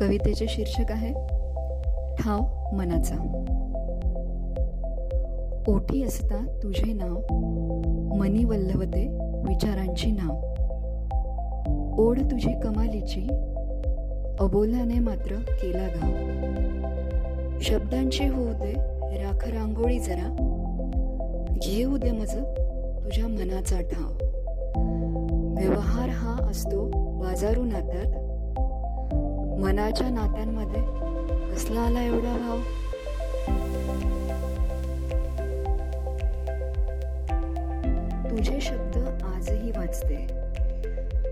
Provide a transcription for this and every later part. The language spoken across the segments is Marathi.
कवितेचे शीर्षक आहे ठाव मनाचा. ओठी असता तुझे नाव मनी वल्लवते विचारांची नाव. ओढ तुझी कमालीची अबोलाने मात्र केला गाव. शब्दांची होऊ दे राख रांगोळी जरा. घेऊ दे मज तुझ्या मनाचा ठाव. व्यवहार हा असतो बाजारू नात्यात मनाच्या नात्यांमध्ये कसला आला एवढा भाव? तुझे शब्द आजही वाचते.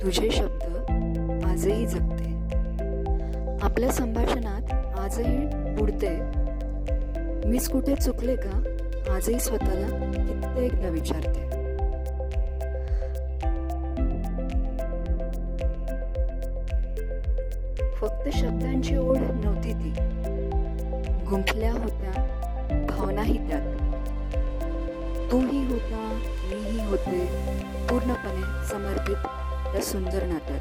तुझे शब्द आजही जगते आपल्या संभाषणात आजही बुडते. मीच कुठे चुकले का? आजही स्वतःला कित्येकदा विचारते. फक्त शब्दांची ओढ नव्हती ती. गुंफल्या होत्या भावनाही त्यात तूही होता मीही होते पूर्णपणे समर्पित त्या सुंदर नात्यात.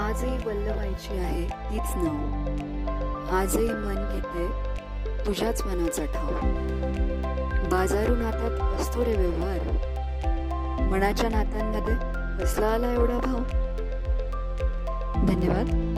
आजही वल्लवायची आहे तीच नाव. आजही मन घेते तुझ्याच मनाचा ठाव. बाजारू नात्यात असतो रे व्यवहार. मनाच्या नात्यांमध्ये कसला आला एवढा भाव? धन्यवाद.